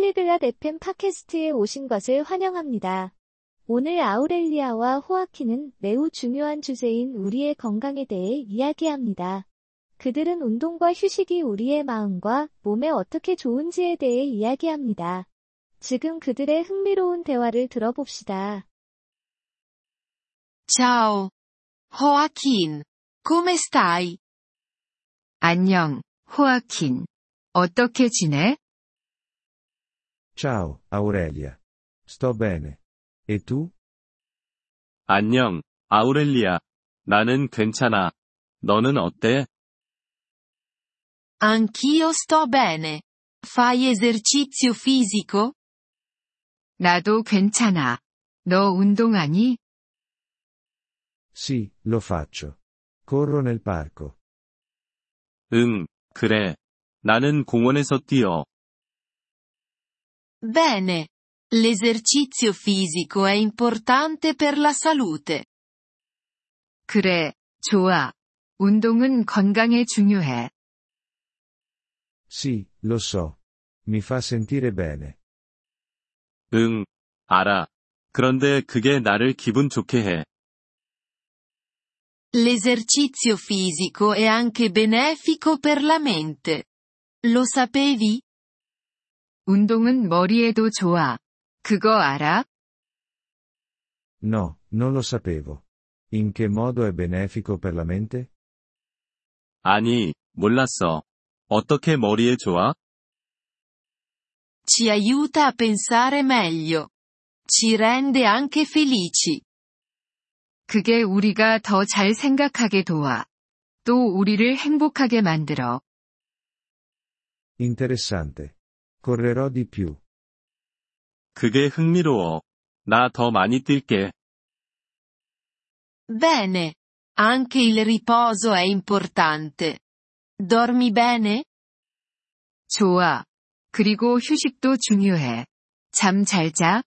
폴리글랏 FM 팟캐스트에 오신 것을 환영합니다. 오늘 아우렐리아와 호아키는 매우 중요한 주제인 우리의 건강에 대해 이야기합니다. 그들은 운동과 휴식이 우리의 마음과 몸에 어떻게 좋은지에 대해 이야기합니다. 지금 그들의 흥미로운 대화를 들어봅시다. Ciao. Joaquin. Come stai? 안녕, 호아킨. 어떻게 지내? Ciao, Aurelia. Sto bene. E tu? 안녕, 아우렐리아. 나는 괜찮아. 너는 어때? Anch'io sto bene. Fai esercizio fisico? 나도 괜찮아. 너 운동하니? Sì, lo faccio. Corro nel parco. 응, 그래. 나는 공원에서 뛰어. Bene. L'esercizio fisico è importante per la salute. 그래, 좋아. 운동은 건강에 중요해. Sì, lo so. Mi fa sentire bene. 응, 알아. 그런데 그게 나를 기분 좋게 해. L'esercizio fisico è anche benefico per la mente. Lo sapevi? 운동은 머리에도 좋아. 그거 알아? No, non lo sapevo. In che modo è benefico per la mente? 아니, 몰랐어. 어떻게 머리에 좋아? Ci aiuta a pensare meglio. Ci rende anche felici. 그게 우리가 더 잘 생각하게 도와. 또 우리를 행복하게 만들어. Interessante. Correrò di più. 그게 흥미로워. 나 더 많이 뛸게. Bene. Anche il riposo è importante. Dormi bene? 좋아. 그리고 휴식도 중요해. 잠 잘 자?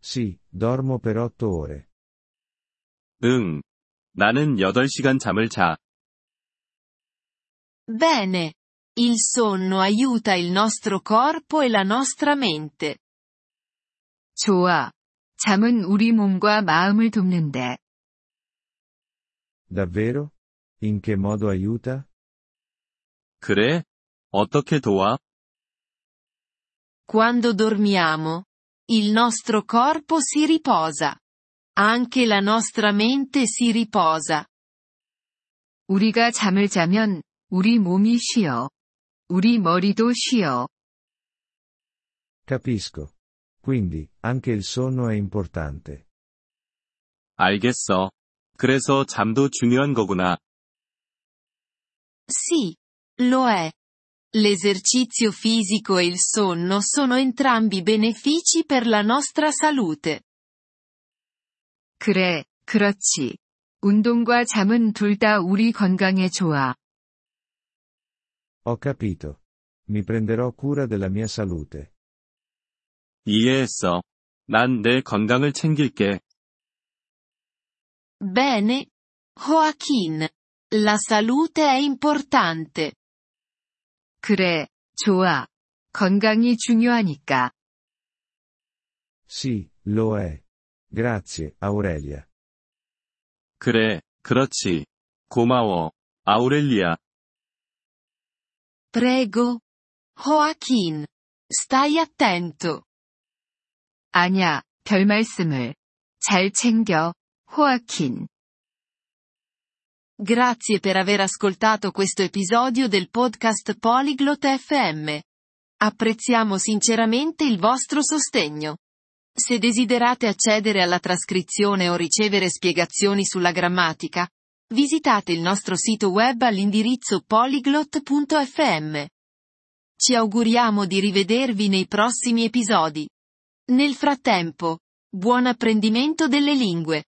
Sì, dormo per otto ore. 응. 나는 8시간 잠을 자. Bene. Il sonno aiuta il nostro corpo e la nostra mente. 좋아. 잠은 우리 몸과 마음을 돕는데. Davvero? In che modo aiuta? 그래? 어떻게 도와? Quando dormiamo, il nostro corpo si riposa. Anche la nostra mente si riposa. 우리가 잠을 자면 우리 몸이 쉬어. 우리 머리도 쉬어. Capisco. Quindi, anche il sonno è importante. 알겠어. 그래서 잠도 중요한 거구나. Sì, lo è. L'esercizio fisico e il sonno sono entrambi benefici per la nostra salute. 그래, 그렇지. 운동과 잠은 둘 다 우리 건강에 좋아. Ho capito. Mi prenderò cura della mia salute. 이해했어. 난 내 건강을 챙길게. Bene. Joaquin. La salute è importante. 그래, 좋아. 건강이 중요하니까. Sì, lo è. Grazie, Aurelia. 그래, 그렇지. 고마워. 아우렐리아. Prego. Joaquin. Stai attento. 아냐, 별 말씀을. 잘 챙겨, 호아킨. Grazie per aver ascoltato questo episodio del podcast Polyglot FM. Apprezziamo sinceramente il vostro sostegno. Se desiderate accedere alla trascrizione o ricevere spiegazioni sulla grammatica, visitate il nostro sito web all'indirizzo polyglot.fm. Ci auguriamo di rivedervi nei prossimi episodi. Nel frattempo, buon apprendimento delle lingue.